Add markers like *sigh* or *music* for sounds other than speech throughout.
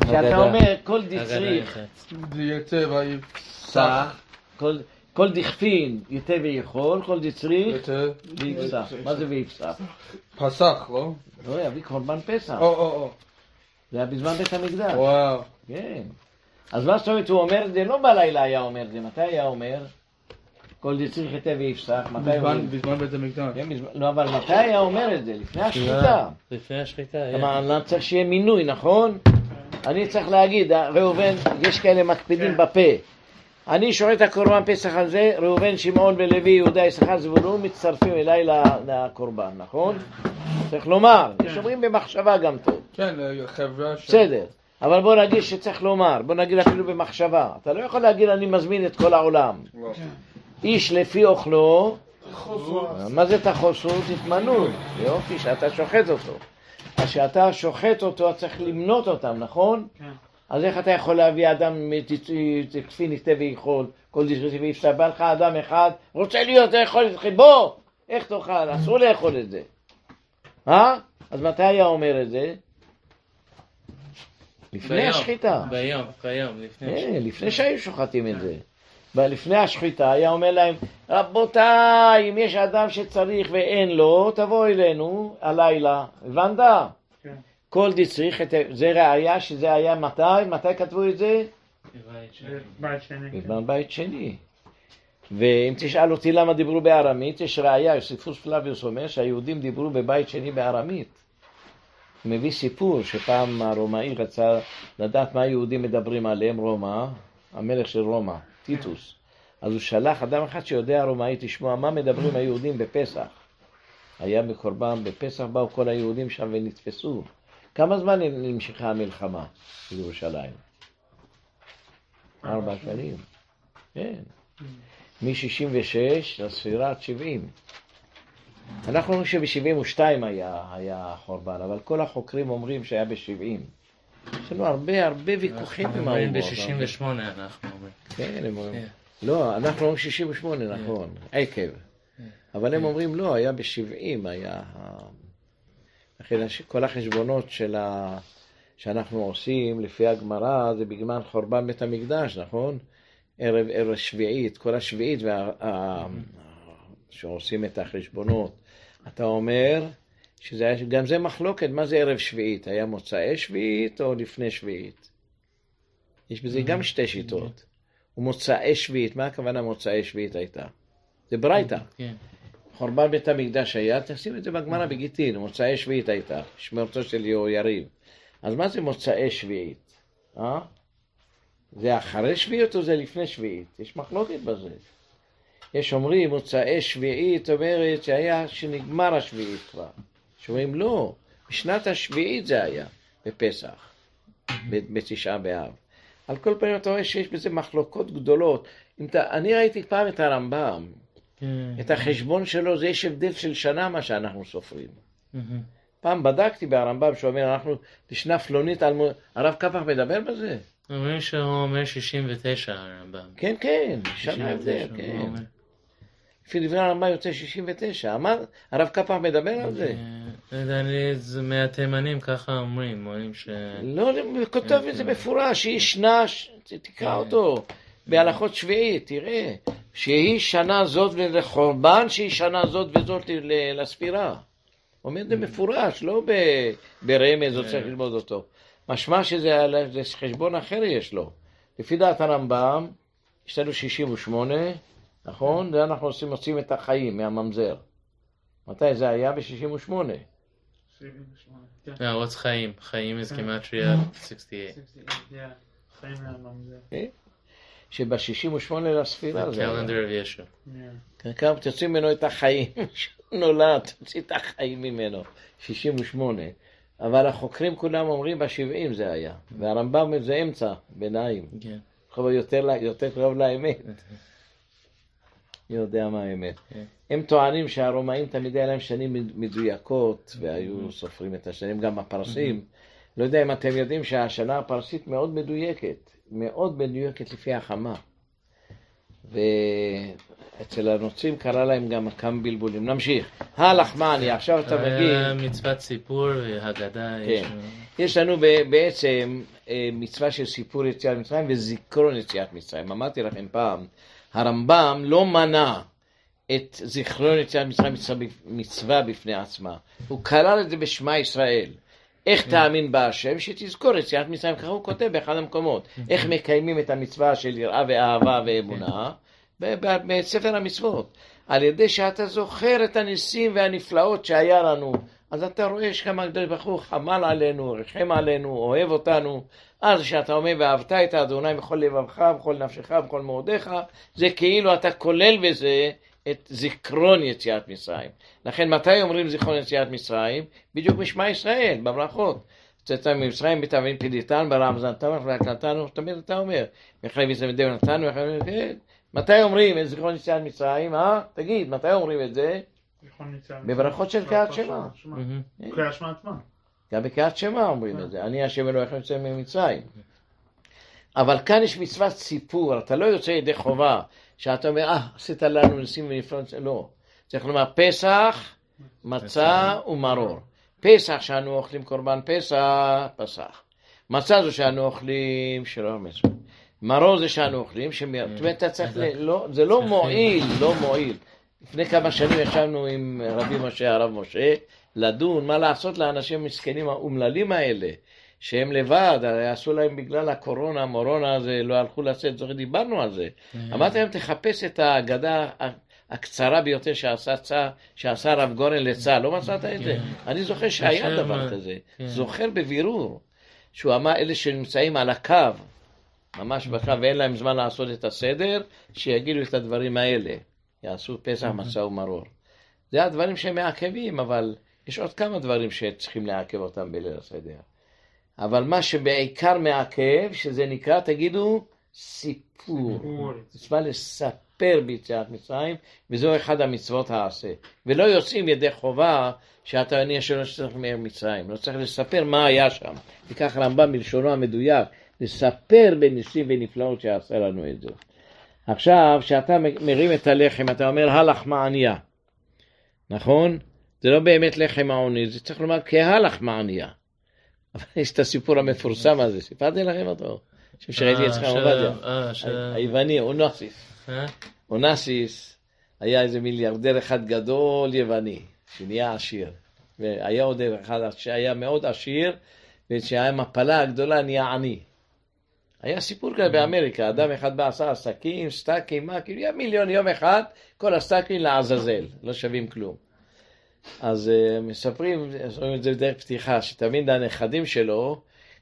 כשאתה אומר כל דצריך. כל דכפין יתה ויכול, כל דצריך. ויפסח. מה זה ויפסח? פסח, לא? לא, יביא קורבן פסח. או, או, או. זה היה בזמן בית המקדש. וואו. כן. אז מה זאת אומרת, הוא אומר את זה, לא בלילה היה אומר את זה, מתי היה אומר? כל דצריך יתה ויפסח, מתי הוא... בזמן בית המקדש. כן, לא, אבל מתי היה אומר את זה? לפני השחיטה. לפני השחיטה, היה. למה אני צריך שיהיה מינוי, נכון? אני צריך להגיד, ראובן, יש כאלה מקפידים בפה. אני שוחט הקורבן פסח על זה, ראובן, שמעון ולוי, יהודה, יששכר, זבולון, מצטרפים אליי לקורבן, נכון? צריך לומר, יש אומרים במחשבה גם טוב. כן, חברה ש... בסדר, אבל בוא נגיד שצריך לומר, בוא נגיד אפילו במחשבה. אתה לא יכול להגיד אני מזמין את כל העולם. לא. איש לפי אוכלו, מה זה תחוסו? תתמנו, יופי, שאתה שוחט אותו. אז כשאתה שוחט אותו, אתה צריך למנות אותם, נכון? כן. אז איך אתה יכול להביא אדם כפי נכתב ויכול, כל דשרי ויפסע, בא לך אדם אחד, רוצה להיות לאכול איתכם, בוא, איך תאכל? אסור לאכול את זה. אה? אז מתי היה אומר את זה? לפני השחיטה. ביום, ביום, לפני אה, לפני שהיו שוחטים את זה. לפני השחיטה היה אומר להם, רבותיי, אם יש אדם שצריך ואין לו, תבוא אלינו הלילה. הבנת? כן. כל דצריך, זה ראיה שזה היה מתי? מתי כתבו את זה? בבית שני. בית שני. כן. בזמן בית שני. ואם תשאל אותי למה דיברו בארמית, יש ראיה, יוסיפוס פלביוס אומר שהיהודים דיברו בבית שני בארמית. הוא מביא סיפור שפעם הרומאי רצה לדעת מה היהודים מדברים עליהם, רומא, המלך של רומא, טיטוס. אז הוא שלח אדם אחד שיודע רומאית לשמוע מה מדברים היהודים בפסח. היה בקורבן, בפסח באו כל היהודים שם ונתפסו. כמה זמן נמשכה המלחמה בירושלים? ארבע שנים. כן. מ-66 לספירה עד 70. אנחנו אומרים שב-72 היה, היה חורבן, אבל כל החוקרים אומרים שהיה ב-70. יש לנו הרבה הרבה ויכוחים עם האומות. ב-68 אנחנו אומרים. כן, הם אומרים. כן. לא, אנחנו אומרים 68, נכון, עקב. אבל הם אומרים לא, היה ב-70, היה... לכן כל החשבונות של ה... שאנחנו עושים לפי הגמרא זה בגמר חורבן בית המקדש, נכון? ערב ערב שביעית, כל השביעית וה... שעושים את החשבונות. אתה אומר שזה היה, גם זה מחלוקת, מה זה ערב שביעית? היה מוצאי שביעית או לפני שביעית? יש בזה גם שתי שיטות. ומוצאי שביעית, מה הכוונה מוצאי שביעית הייתה? זה ברייתא. כן. חורבן בית המקדש היה, תשים את זה בגמרא בגיטין, מוצאי שביעית הייתה, שמרתו של יריב. אז מה זה מוצאי שביעית? אה? זה אחרי שביעית או זה לפני שביעית? יש מחלוקת בזה. יש אומרים מוצאי שביעית אומרת שהיה שנגמר השביעית כבר. שאומרים לא, בשנת השביעית זה היה, בפסח, בתשעה באב. על כל פנים אתה רואה שיש בזה מחלוקות גדולות. אתה, אני ראיתי פעם את הרמב"ם, כן. את החשבון שלו, זה יש הבדל של שנה מה שאנחנו סופרים. פעם בדקתי ברמב"ם שהוא אומר, אנחנו לשנה פלונית, על... הרב קפח מדבר בזה? אומרים שהוא אומר 69 הרמב"ם. כן, כן, שנה 69, הבדל, כן. לפי דברי הרמב"ם יוצא 69. אמר, הרב קפח מדבר על זה. אה, לא יודע, אני- זה מהתימנים ככה אומרים, אומרים ש... לא, הוא כותב את זה מפורש, שהיא שנה, תקרא אותו, בהלכות שביעית, תראה, שהיא שנה זאת לחורבן, שהיא שנה זאת וזאת לספירה. אומר זה מפורש, לא ברמז, או צריך ללמוד אותו. משמע שזה חשבון אחר יש לו. לפי דעת הרמב"ם, יש לנו 68, נכון? זה אנחנו עושים, מוצאים את החיים מהממזר. מתי זה היה? ב-68. 78. כן. להרוץ חיים, חיים is גימטריה 68. 68, yeah. חיים מהממזר. שב-68 לספירה זה היה. calendar of ישו. Yeah. כמה תוציא ממנו את החיים, *laughs* נולד, תוציא את החיים ממנו, 68. אבל החוקרים כולם אומרים ב-70 זה היה, והרמב"ם זה אמצע, ביניים, כן. יותר קרוב לאמת. *laughs* מי יודע מה האמת. כן. הם טוענים שהרומאים תמיד היה להם שנים מד- מדויקות, והיו סופרים את השנים, גם הפרסים. לא יודע אם אתם יודעים שהשנה הפרסית מאוד מדויקת, מאוד מדויקת לפי החמה. ואצל הנוצרים קרה להם גם כמה בלבולים. נמשיך. הלחמני, עכשיו אתה היה מגיע. מצוות סיפור והגדה. כן. יש לנו בעצם אה, מצווה של סיפור יציאת מצרים וזיכרון יציאת מצרים. אמרתי לכם פעם, הרמב"ם לא מנע את זיכרון יציאת מצרים מצווה מצווה בפני עצמה. הוא כלל את זה בשמע ישראל. איך תאמין בהשם? שתזכור יציאת מצרים, ככה הוא כותב באחד המקומות. איך מקיימים את המצווה של יראה ואהבה ואמונה? ב- בספר המצוות. על ידי שאתה זוכר את הניסים והנפלאות שהיה לנו, אז אתה רואה שכמה הקדוש ברוך הוא חמל עלינו, ריחם עלינו, אוהב אותנו. אז כשאתה אומר ואהבת את האדוני בכל לבבך, בכל נפשך, בכל מאודיך, זה כאילו אתה כולל בזה את זיכרון יציאת מצרים. לכן מתי אומרים זיכרון יציאת מצרים? בדיוק בשמע ישראל, בברכות. יצאת ממצרים בתאבין פדיתן, ברם זנתנו, והקלטנו, תמיד אתה אומר, מחייב יצא מדי ונתנו, מחייב כן. מתי אומרים את זיכרון יציאת מצרים, אה? תגיד, מתי אומרים את זה? בברכות של קריאת שמע. קריאת שמע עצמה. גם בקריאת שמע אומרים את זה, אני השם אלוהיכם יוצא ממצרים. אבל כאן יש מצוות סיפור, אתה לא יוצא ידי חובה, שאתה אומר, אה, עשית לנו ניסים ונפלאות, לא. צריך לומר פסח, מצה ומרור. פסח שאנו אוכלים קורבן פסח, פסח. מצה זו שאנו אוכלים שלא מצווה. מרור זה שאנו אוכלים, שמיר. זאת אומרת, אתה צריך, ל- לא, זה לא מועיל, לא מועיל. לפני כמה שנים ישבנו עם רבי משה, הרב משה, לדון מה לעשות לאנשים המסכנים האומללים האלה, שהם לבד, הרי עשו להם בגלל הקורונה, המורונה הזה, לא הלכו לצאת, זוכר, דיברנו על זה. אמרתי להם, תחפש את האגדה ה- הקצרה ביותר שעשה, צה, שעשה הרב גורן לצה"ל, לא מצאת את זה? אני זוכר שהיה דבר כזה, כן. זוכר בבירור, שהוא אמר, אלה שנמצאים על הקו, ממש בקו ואין להם זמן לעשות את הסדר, שיגידו את הדברים האלה. יעשו פסח, מצה ומרור. זה הדברים שהם מעכבים, אבל יש עוד כמה דברים שצריכים לעכב אותם בליל הסדר. אבל מה שבעיקר מעכב, שזה נקרא, תגידו, סיפור. מצווה לספר ביציאת מצרים, וזו אחד המצוות העשה. ולא יוצאים ידי חובה שאתה אני אשר לא צריך ממצרים. לא צריך לספר מה היה שם. תיקח רמב"ם בלשונו המדויק, לספר בניסים ונפלאות שעשה לנו את זה. עכשיו, כשאתה מרים את הלחם, אתה אומר הלחמה ענייה, נכון? זה לא באמת לחם העוני, זה צריך לומר כהלחמה ענייה. *laughs* אבל יש את הסיפור המפורסם הזה, סיפרתי לכם אותו? שראיתי אצלך אה, עובדיה. אה, היווני, אונסיס. אה? אונסיס היה איזה מיליארדר אחד גדול יווני, שנהיה עשיר. והיה עוד אחד שהיה מאוד עשיר, וכשהיה מפלה הגדולה נהיה עני. היה סיפור כזה באמריקה, אדם אחד בא עשה עסקים, stock ים, מה, כאילו, היה מיליון יום אחד, כל ה stock ים לעזאזל, לא שווים כלום. אז uh, מספרים, אומרים את זה בדרך פתיחה, שתמיד הנכדים שלו,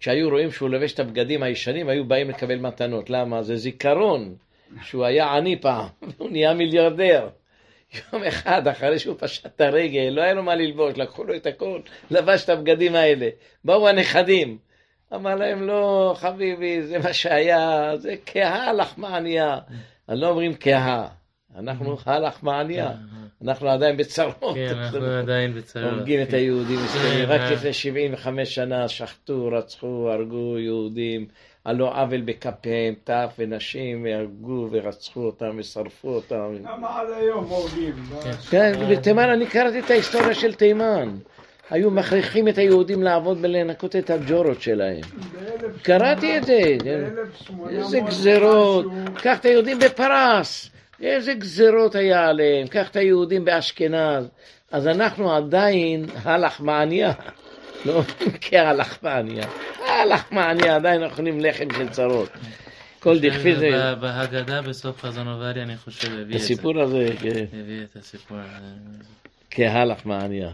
כשהיו רואים שהוא לובש את הבגדים הישנים, היו באים לקבל מתנות. למה? זה זיכרון שהוא היה עני פעם, *laughs* והוא נהיה מיליארדר. יום אחד, אחרי שהוא פשט את הרגל, לא היה לו מה ללבוש, לקחו לו את הכל, לבש את הבגדים האלה. באו הנכדים. אמר להם, לא, חביבי, זה מה שהיה, זה כהה לחמה ענייה. אז לא אומרים כהה, אנחנו הלחמה ענייה. אנחנו עדיין בצרות. כן, אנחנו *laughs* עדיין בצרות. הורגים את כן. היהודים. כן, רק. לפני 75 שנה שחטו, רצחו, הרגו יהודים, על לא עוול בכפיהם, טף ונשים, והרגו ורצחו אותם ושרפו אותם. למה עד היום הורגים? כן, בתימן אני קראתי את ההיסטוריה של תימן. היו מכריחים את היהודים לעבוד ולנקות את הג'ורות שלהם. קראתי את זה. ב-1800 איזה גזרות. קח את היהודים בפרס. איזה גזרות היה עליהם. קח את היהודים באשכנז. אז אנחנו עדיין הלחמניה. *laughs* לא כהלחמניה. הלחמניה עדיין אוכלים לחם של צרות. כל דכפי זה... בהגדה בסוף חזון עובדיה, אני חושב, הביא את זה. הסיפור הזה כן, הביא את הסיפור הזה. כהלחמניה.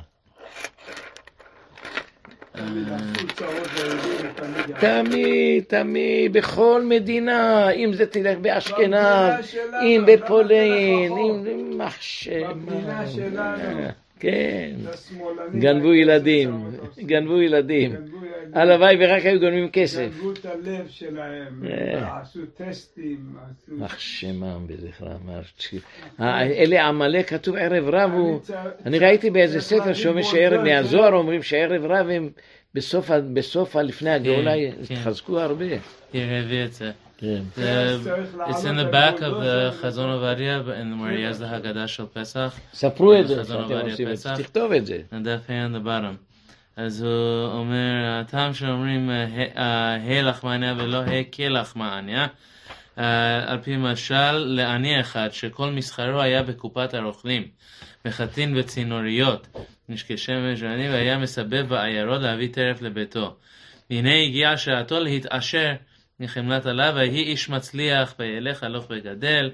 תמיד תמיד בכל מדינה, אם זה תלך באשכנז, אם בפולין. אם. במדינה שלנו. כן. השמאלנים גנבו ילדים, גנבו ילדים. הלוואי ורק היו גונבים כסף. גנבו את הלב שלהם, אה. עשו טסטים, עשו... אך שמם בזכרם. אה, אלה עמלק כתוב ערב רב הוא... אני ראיתי באיזה ספר שאומר שערב בונדון, מהזוהר אומרים שערב רב הם בסוף בסוף לפני הגאולה כן. התחזקו הרבה. He הביא את זה. כן. It's in the back of the חזון עובדיה, and where he has the הגדה של פסח, ספרו את זה, שאתם עושים את זה. תכתוב את זה. and definitely on the bottom. אז הוא אומר, הטעם שאומרים ה אה, לחמניה ולא ה כלחמניה, על פי משל לעני אחד שכל מסחרו היה בקופת הרוכלים, מחטין וצינוריות, נשקי שמש ועני, והיה מסבב בעיירות להביא טרף לביתו. והנה הגיעה שעתו להתעשר מחמלת עליו, ויהי איש מצליח, וילך הלוך וגדל,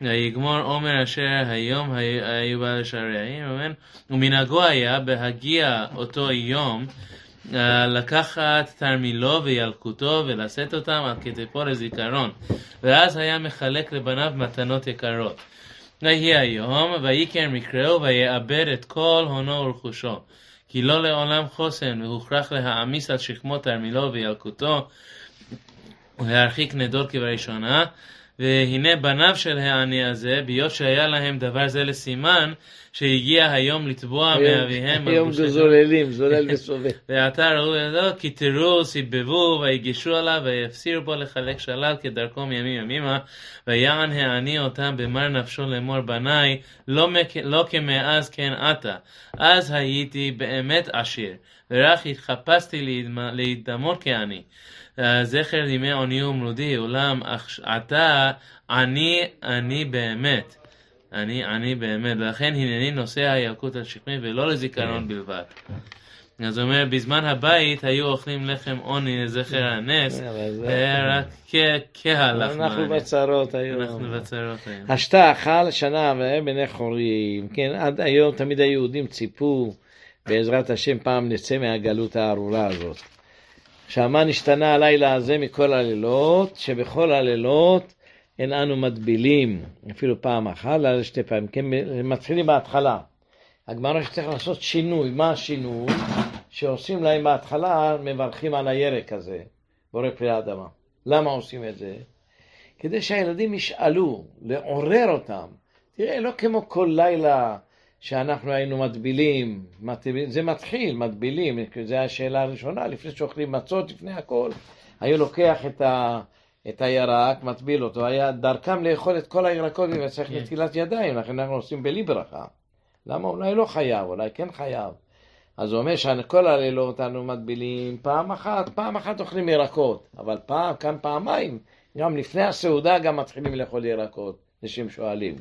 ויגמור עומר אשר היום היו בעל שערי העיר, ומנהגו היה בהגיע אותו יום לקחת תרמילו וילקוטו ולשאת אותם על כתפו לזיכרון, ואז היה מחלק לבניו מתנות יקרות. ויהי היום, ויקר מקראו, ויאבד את כל הונו ורכושו. כי לא לעולם חוסן, והוכרח להעמיס על שכמו תרמילו וילקוטו, ולהרחיק נדור כבראשונה, והנה בניו של העני הזה, בהיות שהיה להם דבר זה לסימן, שהגיע היום לתבוע מאביהם. היום זוללים, זולל וסובב. *laughs* ועתה ראו ידו, כי תראו, סיבבו, ויגשו עליו, ויפסירו בו לחלק שלל כדרכו מימים ימימה, ויען העני אותם במר נפשו לאמור בניי, לא, לא כמאז כן עתה. אז הייתי באמת עשיר, ורק התחפשתי להידמות כעני. זכר ימי עוני ומלודי, אולם עתה אני אני באמת. אני אני באמת, ולכן הנני נושא הילקוט על שכמי ולא לזיכרון כן. בלבד. אז הוא אומר, בזמן הבית היו אוכלים לחם עוני לזכר הנס, היה רק קהל לחמן. אנחנו בצרות היום. אנחנו בצרות היום. השתה אכל שנה בני חורים. כן, עד היום תמיד היהודים ציפו, בעזרת השם פעם נצא מהגלות הארורה הזאת. עכשיו, מה נשתנה הלילה הזה מכל הלילות? שבכל הלילות אין אנו מטבילים, אפילו פעם אחת, אלא שתי פעמים. כן, מתחילים בהתחלה. הגמרא שצריך לעשות שינוי. מה השינוי? שעושים להם בהתחלה, מברכים על הירק הזה, בורא פרי האדמה. למה עושים את זה? כדי שהילדים ישאלו, לעורר אותם. תראה, לא כמו כל לילה שאנחנו היינו מטבילים, זה מתחיל, מטבילים, זו השאלה הראשונה, לפני שאוכלים מצות, לפני הכל, היו לוקח את, ה, את הירק, מטביל אותו, היה דרכם לאכול את כל הירקות וצריך כן. נטילת ידיים, לכן אנחנו עושים בלי ברכה. למה? אולי לא חייב, אולי כן חייב. אז הוא אומר שכל הלילות אנו מטבילים פעם אחת, פעם אחת אוכלים ירקות, אבל פעם, כאן פעמיים, גם לפני הסעודה גם מתחילים לאכול ירקות, אנשים שואלים.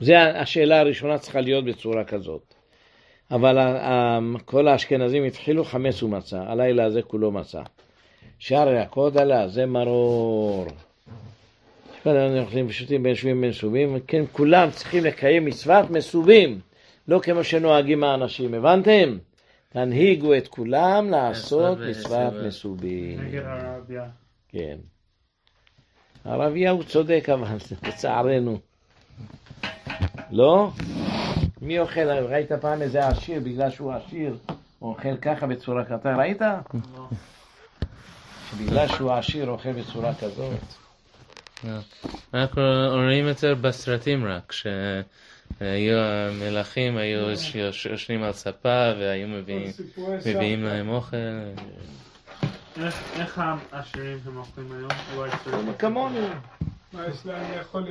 זו השאלה הראשונה צריכה להיות בצורה כזאת. אבל כל האשכנזים התחילו חמץ ומצה, הלילה הזה כולו מצה. שאר הירקות עלה, זה מרור. אנחנו אוכלים ושותים בין שבים בין סובים, כן, כולם צריכים לקיים מצוות מסובים, לא כמו שנוהגים האנשים, הבנתם? תנהיגו את כולם לעשות מצוות מסובים. נגד הרביה. כן. הרביה הוא צודק, אבל *laughs* לצערנו. לא? מי אוכל, ראית פעם איזה עשיר, בגלל שהוא עשיר, הוא אוכל ככה בצורה כזאת, ראית? לא. שבגלל שהוא עשיר אוכל בצורה כזאת. אנחנו רואים את זה בסרטים רק, שהיו המלכים, היו יושבים על ספה והיו מביאים להם אוכל. איך העשירים הם אוכלים היום? כמונו. מה יש להם לאכול?